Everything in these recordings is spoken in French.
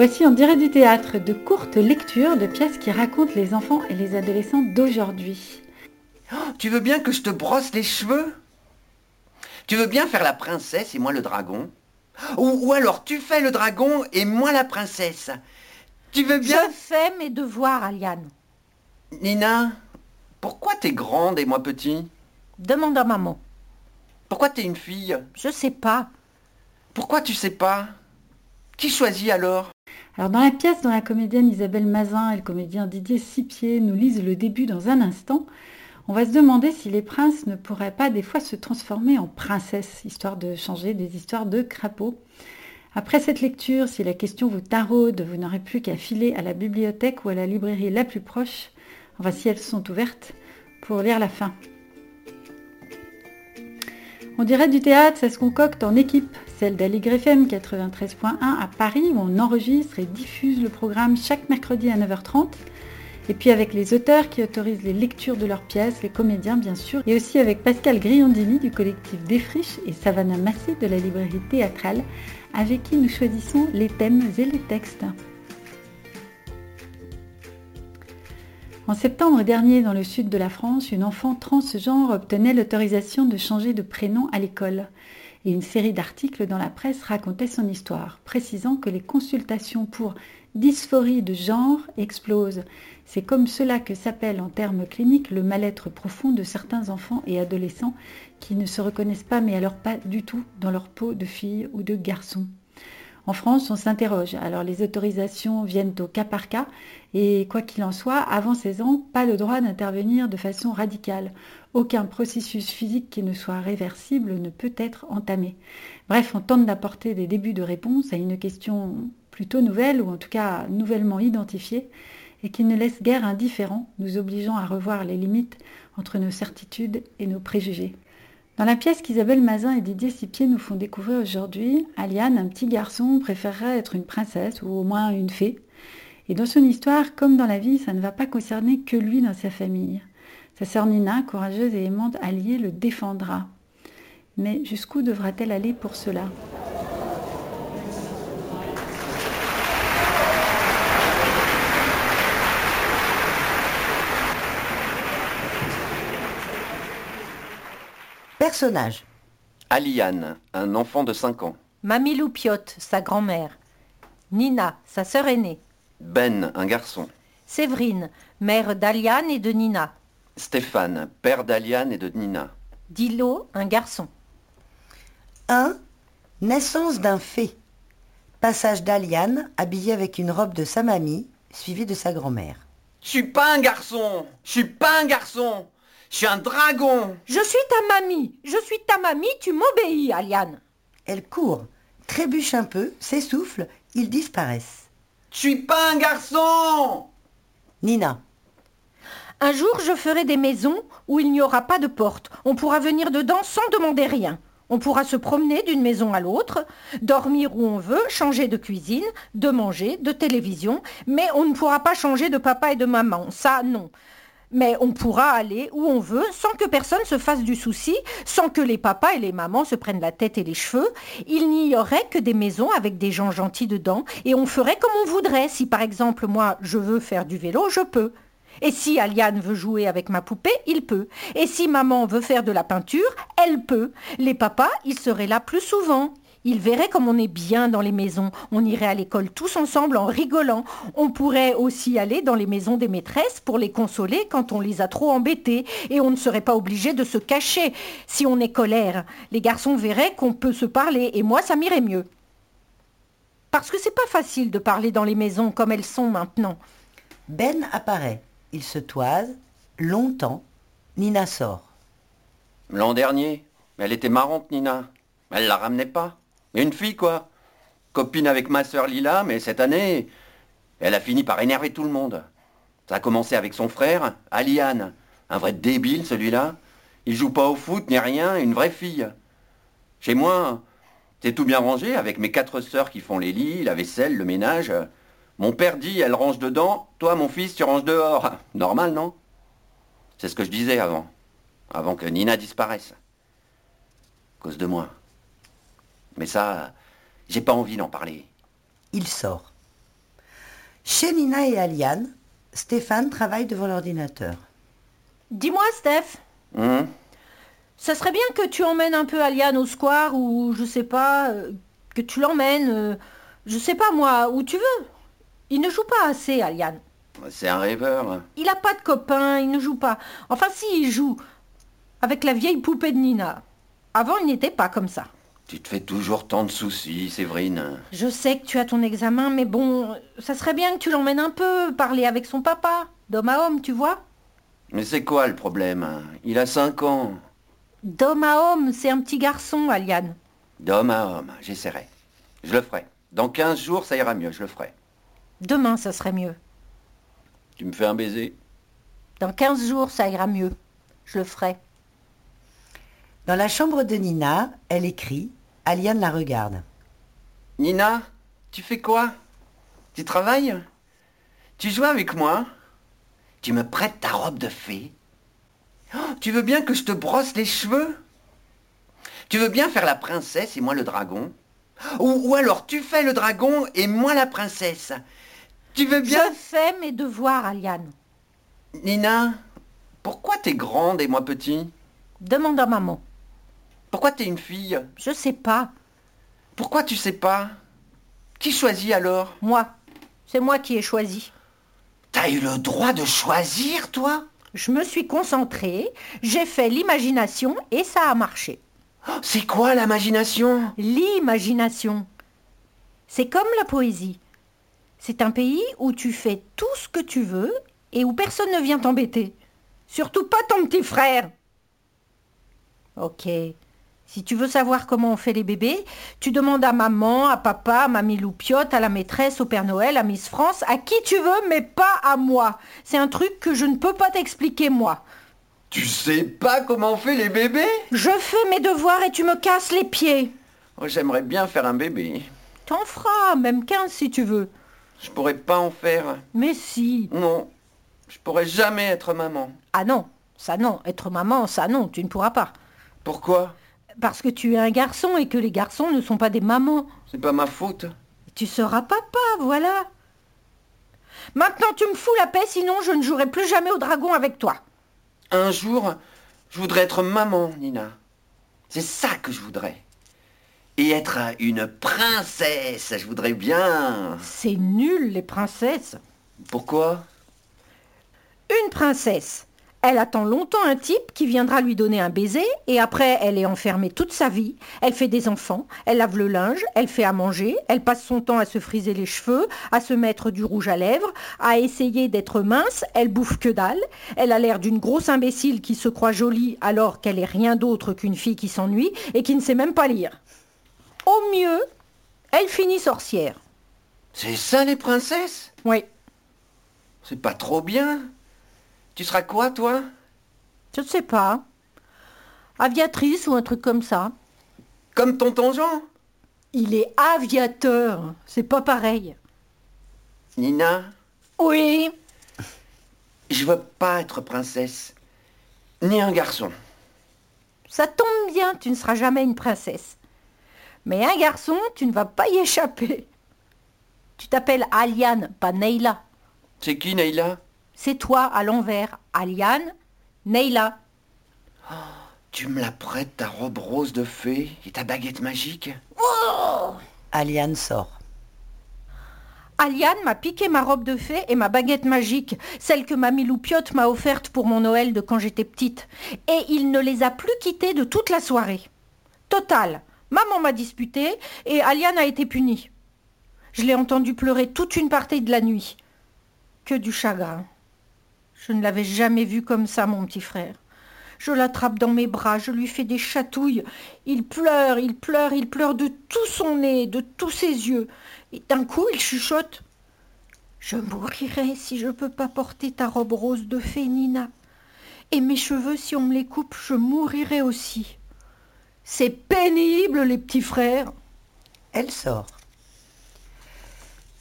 Voici en direct du théâtre de courtes lectures de pièces qui racontent les enfants et les adolescents d'aujourd'hui. Oh, tu veux bien que je te brosse les cheveux? Tu veux bien faire la princesse et moi le dragon? Ou, ou alors tu fais le dragon et moi la princesse? Tu veux bien? Je fais mes devoirs, Aliane. Nina, pourquoi t'es grande et moi petit? Demande à maman. Pourquoi t'es une fille? Je sais pas. Pourquoi tu sais pas? Qui choisit alors? Alors dans la pièce dont la comédienne Isabelle Mazin et le comédien Didier Sipier nous lisent le début dans un instant, on va se demander si les princes ne pourraient pas des fois se transformer en princesses, histoire de changer des histoires de crapauds. Après cette lecture, si la question vous taraude, vous n'aurez plus qu'à filer à la bibliothèque ou à la librairie la plus proche, enfin si elles sont ouvertes, pour lire la fin. On dirait du théâtre, ça se concocte en équipe, celle d'Aligre FM 93.1 à Paris où on enregistre et diffuse le programme chaque mercredi à 9h30. Et puis avec les auteurs qui autorisent les lectures de leurs pièces, les comédiens bien sûr, et aussi avec Pascal Griandini du collectif Défriche et Savannah Massé de la librairie théâtrale, avec qui nous choisissons les thèmes et les textes. En septembre dernier, dans le sud de la France, une enfant transgenre obtenait l'autorisation de changer de prénom à l'école. Et une série d'articles dans la presse racontait son histoire, précisant que les consultations pour dysphorie de genre explosent. C'est comme cela que s'appelle en termes cliniques le mal-être profond de certains enfants et adolescents qui ne se reconnaissent pas, mais alors pas du tout, dans leur peau de fille ou de garçon. En France, on s'interroge. Alors les autorisations viennent au cas par cas et quoi qu'il en soit, avant 16 ans, pas le droit d'intervenir de façon radicale. Aucun processus physique qui ne soit réversible ne peut être entamé. Bref, on tente d'apporter des débuts de réponse à une question plutôt nouvelle ou en tout cas nouvellement identifiée et qui ne laisse guère indifférent, nous obligeant à revoir les limites entre nos certitudes et nos préjugés. Dans la pièce qu'Isabelle Mazin et Didier Sipier nous font découvrir aujourd'hui, Aliane, un petit garçon, préférerait être une princesse ou au moins une fée. Et dans son histoire, comme dans la vie, ça ne va pas concerner que lui dans sa famille. Sa sœur Nina, courageuse et aimante alliée, le défendra. Mais jusqu'où devra-t-elle aller pour cela? Personnage. Aliane, un enfant de 5 ans. Mamie Loupiotte, sa grand-mère. Nina, sa sœur aînée. Ben, un garçon. Séverine, mère d'Aliane et de Nina. Stéphane, père d'Aliane et de Nina. Dilo, un garçon. 1. Naissance d'un fée. Passage d'Aliane, habillée avec une robe de sa mamie, suivie de sa grand-mère. Je suis pas un garçon Je suis pas un garçon Je suis un dragon Je suis ta mamie. Je suis ta mamie, tu m'obéis, Aliane. Elle court, trébuche un peu, s'essouffle, ils disparaissent. Je suis pas un garçon Nina. Un jour, je ferai des maisons où il n'y aura pas de porte. On pourra venir dedans sans demander rien. On pourra se promener d'une maison à l'autre, dormir où on veut, changer de cuisine, de manger, de télévision, mais on ne pourra pas changer de papa et de maman. Ça, non. Mais on pourra aller où on veut sans que personne se fasse du souci, sans que les papas et les mamans se prennent la tête et les cheveux. Il n'y aurait que des maisons avec des gens gentils dedans et on ferait comme on voudrait. Si par exemple moi je veux faire du vélo, je peux. Et si Aliane veut jouer avec ma poupée, il peut. Et si maman veut faire de la peinture, elle peut. Les papas, ils seraient là plus souvent. Ils verraient comme on est bien dans les maisons. On irait à l'école tous ensemble en rigolant. On pourrait aussi aller dans les maisons des maîtresses pour les consoler quand on les a trop embêtés. Et on ne serait pas obligé de se cacher si on est colère. Les garçons verraient qu'on peut se parler et moi ça m'irait mieux. Parce que c'est pas facile de parler dans les maisons comme elles sont maintenant. Ben apparaît. Il se toise. Longtemps. Nina sort. L'an dernier, elle était marrante, Nina. Elle la ramenait pas. Une fille, quoi. Copine avec ma sœur Lila, mais cette année, elle a fini par énerver tout le monde. Ça a commencé avec son frère, Aliane. Un vrai débile, celui-là. Il joue pas au foot ni rien, une vraie fille. Chez moi, c'est tout bien rangé, avec mes quatre sœurs qui font les lits, la vaisselle, le ménage. Mon père dit, elle range dedans, toi, mon fils, tu ranges dehors. Normal, non? C'est ce que je disais avant, avant que Nina disparaisse. À cause de moi. Mais ça, j'ai pas envie d'en parler. Il sort. Chez Nina et Aliane, Stéphane travaille devant l'ordinateur. Dis-moi, Steph, Hum ça serait bien que tu emmènes un peu Aliane au square ou je sais pas, euh, que tu l'emmènes, euh, je sais pas moi, où tu veux. Il ne joue pas assez, Aliane. C'est un rêveur. Il a pas de copain, il ne joue pas. Enfin si, il joue. Avec la vieille poupée de Nina. Avant, il n'était pas comme ça. Tu te fais toujours tant de soucis, Séverine. Je sais que tu as ton examen, mais bon, ça serait bien que tu l'emmènes un peu, parler avec son papa, d'homme à homme, tu vois. Mais c'est quoi le problème Il a cinq ans. D'homme à homme, c'est un petit garçon, Aliane. D'homme à homme, j'essaierai. Je le ferai. Dans 15 jours, ça ira mieux, je le ferai. Demain, ça serait mieux. Tu me fais un baiser? Dans 15 jours, ça ira mieux. Je le ferai. Dans la chambre de Nina, elle écrit. Aliane la regarde. Nina, tu fais quoi? Tu travailles? Tu joues avec moi? Tu me prêtes ta robe de fée? Oh, Tu veux bien que je te brosse les cheveux? Tu veux bien faire la princesse et moi le dragon? Ou, ou alors tu fais le dragon et moi la princesse? Tu veux bien? Je fais mes devoirs, Aliane. Nina, pourquoi t'es grande et moi petit? Demande à maman. Pourquoi t'es une fille? Je sais pas. Pourquoi tu sais pas? Qui choisit alors? Moi. C'est moi qui ai choisi. T'as eu le droit de choisir, toi? Je me suis concentrée, j'ai fait l'imagination et ça a marché. Oh, C'est quoi l'imagination? L'imagination. C'est comme la poésie. C'est un pays où tu fais tout ce que tu veux et où personne ne vient t'embêter. Surtout pas ton petit frère. Ok. Si tu veux savoir comment on fait les bébés, tu demandes à maman, à papa, à mamie Loupiote, à la maîtresse, au Père Noël, à Miss France, à qui tu veux, mais pas à moi. C'est un truc que je ne peux pas t'expliquer moi. Tu sais pas comment on fait les bébés? Je fais mes devoirs et tu me casses les pieds. Oh, J'aimerais bien faire un bébé. T'en feras, même 15 si tu veux. Je pourrais pas en faire. Mais si. Non, je pourrais jamais être maman. Ah non, ça non. Être maman, ça non, tu ne pourras pas. Pourquoi? Parce que tu es un garçon et que les garçons ne sont pas des mamans. C'est pas ma faute. Tu seras papa, voilà. Maintenant tu me fous la paix, sinon je ne jouerai plus jamais au dragon avec toi. Un jour, je voudrais être maman, Nina. C'est ça que je voudrais. Et être une princesse, je voudrais bien. C'est nul, les princesses. Pourquoi? Une princesse. Elle attend longtemps un type qui viendra lui donner un baiser et après elle est enfermée toute sa vie. Elle fait des enfants, elle lave le linge, elle fait à manger, elle passe son temps à se friser les cheveux, à se mettre du rouge à lèvres, à essayer d'être mince, elle bouffe que dalle, elle a l'air d'une grosse imbécile qui se croit jolie alors qu'elle est rien d'autre qu'une fille qui s'ennuie et qui ne sait même pas lire. Au mieux, elle finit sorcière. C'est ça les princesses? Oui, C'est pas trop bien? Tu seras quoi, toi? Je ne sais pas. Aviatrice ou un truc comme ça. Comme tonton Jean? Il est aviateur, c'est pas pareil. Nina, Oui, je veux pas être princesse. Ni un garçon. ça tombe bien, tu ne seras jamais une princesse. Mais un garçon, tu ne vas pas y échapper. Tu t'appelles Aliane, pas Neila. C'est qui, Neila C'est toi à l'envers. Aliane, Neila. Tu me la prêtes, ta robe rose de fée et ta baguette magique? Aliane sort. Aliane m'a piqué ma robe de fée et ma baguette magique, celle que mamie Loupiote m'a offerte pour mon Noël de quand j'étais petite. Et il ne les a plus quittées de toute la soirée. Total. Maman m'a disputé et Aliane a été punie. Je l'ai entendu pleurer toute une partie de la nuit. Que du chagrin. Je ne l'avais jamais vu comme ça, mon petit frère. Je l'attrape dans mes bras, je lui fais des chatouilles. Il pleure, il pleure, il pleure de tout son nez, de tous ses yeux. Et d'un coup, il chuchote. Je mourirai si je ne peux pas porter ta robe rose de fée, Nina. Et mes cheveux, si on me les coupe, je mourirai aussi. C'est pénible, les petits frères. Elle sort.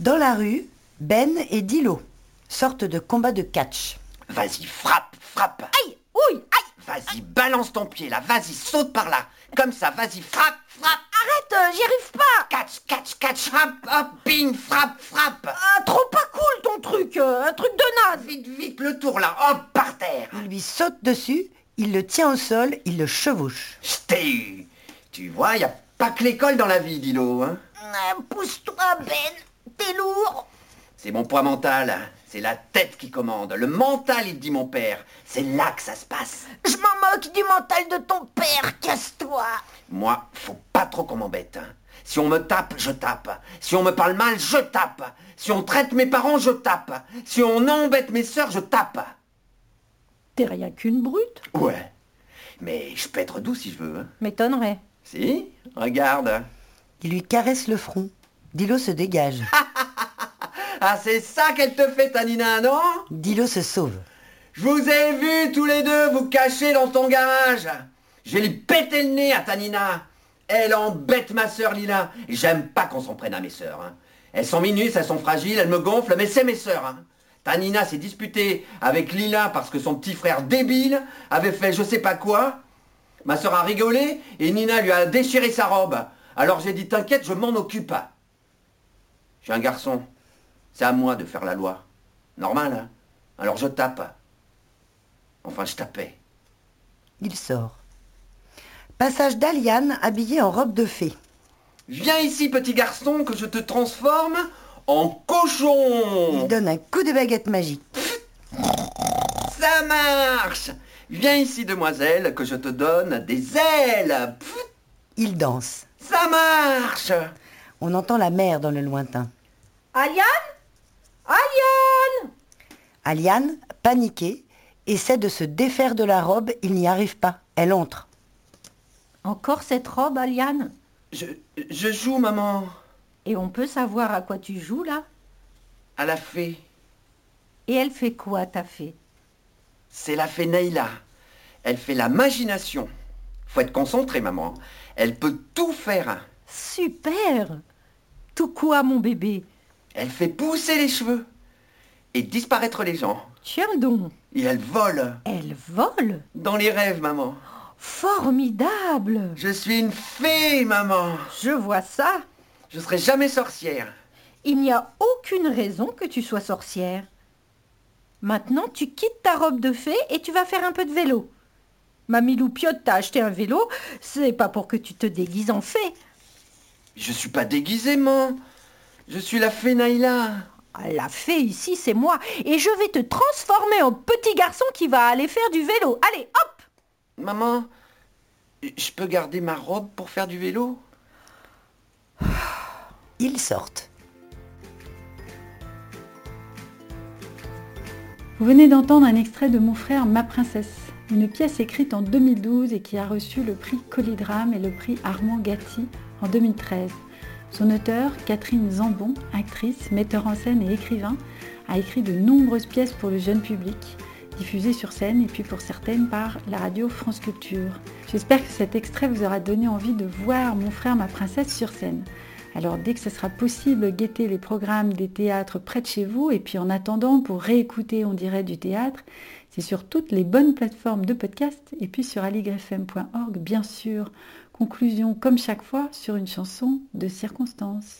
Dans la rue, Ben et Dilo sortent de combat de catch. Vas-y, frappe, frappe Aïe, ouille, aïe, Vas-y, balance ton pied là, vas-y, saute par là Comme ça, vas-y, frappe, frappe arrête, j'y arrive pas. Catch, catch, catch, hop, hop, ping, frappe, frappe Ah, trop pas cool, euh, un truc de naze. Vite, vite, le tour là, hop, par terre. Il lui saute dessus, il le tient au sol, il le chevauche. Eu. Tu vois, y a pas que l'école dans la vie, Dilo. Hein Euh, Pousse-toi, Ben. T'es lourd. C'est mon poids mental. C'est la tête qui commande. Le mental, il dit mon père. C'est là que ça se passe. Je m'en moque du mental de ton père. Casse-toi. Moi, faut pas trop qu'on m'embête. hein. Si on me tape, je tape. Si on me parle mal, je tape. Si on traite mes parents, je tape. Si on embête mes sœurs, je tape. T'es rien qu'une brute. Ouais. Mais je peux être doux si je veux. hein. M'étonnerait. Si Regarde. Il lui caresse le front. Dilo se dégage. Ah, c'est ça qu'elle te fait, ta Nina, non Dilo se sauve. Je vous ai vus tous les deux vous cacher dans ton garage. Je lui péter le nez à Tanina. Elle embête ma sœur Lila. J'aime pas qu'on s'en prenne à mes sœurs. hein. Elles sont minus, elles sont fragiles, elles me gonflent, mais c'est mes sœurs. hein. Tanina s'est disputée avec Lila parce que son petit frère débile avait fait je sais pas quoi. Ma sœur a rigolé et Nina lui a déchiré sa robe. Alors j'ai dit t'inquiète, je m'en occupe. Je suis un garçon. C'est à moi de faire la loi. Normal, hein Alors je tape. Enfin, je tapais. Il sort. Passage d'Aliane habillée en robe de fée. Viens ici, petit garçon, que je te transforme en cochon. Il donne un coup de baguette magique. Ça marche. Viens ici, demoiselle, que je te donne des ailes. Il danse. Ça marche. On entend la mer dans le lointain. Aliane? Aliane Aliane, paniquée, essaie de se défaire de la robe. Il n'y arrive pas. Elle entre. Encore cette robe, Aliane? Je, je joue, maman, Et on peut savoir à quoi tu joues là? À la fée. Et elle fait quoi, ta fée? C'est la fée Neila. Elle fait l'imagination. Faut être concentré, maman. Elle peut tout faire. Super Tout quoi, mon bébé Elle fait pousser les cheveux et disparaître les gens. Tiens donc Et elle vole Elle vole? Dans les rêves, maman. Formidable Je suis une fée, maman. Je vois ça Je serai jamais sorcière. Il n'y a aucune raison que tu sois sorcière. Maintenant, tu quittes ta robe de fée et tu vas faire un peu de vélo. Mamie Loupiote t'a acheté un vélo, c'est pas pour que tu te déguises en fée. Je suis pas déguisée, maman. Je suis la fée Naïla. Ah, La fée ici, c'est moi, et je vais te transformer en petit garçon qui va aller faire du vélo. Allez, hop Maman, je peux garder ma robe pour faire du vélo? Ils sortent. Vous venez d'entendre un extrait de Mon frère, ma princesse, une pièce écrite en 2012 et qui a reçu le prix Collydrame et le prix Armand Gatti en 2013. Son auteur, Catherine Zambon, actrice, metteur en scène et écrivain, a écrit de nombreuses pièces pour le jeune public, diffusées sur scène et puis pour certaines par la radio France Culture. J'espère que cet extrait vous aura donné envie de voir Mon frère, ma princesse sur scène. Alors dès que ce sera possible, guettez les programmes des théâtres près de chez vous et puis en attendant pour réécouter On dirait du théâtre, c'est sur toutes les bonnes plateformes de podcast et puis sur aligrefm.org bien sûr. Conclusion comme chaque fois sur une chanson de circonstance.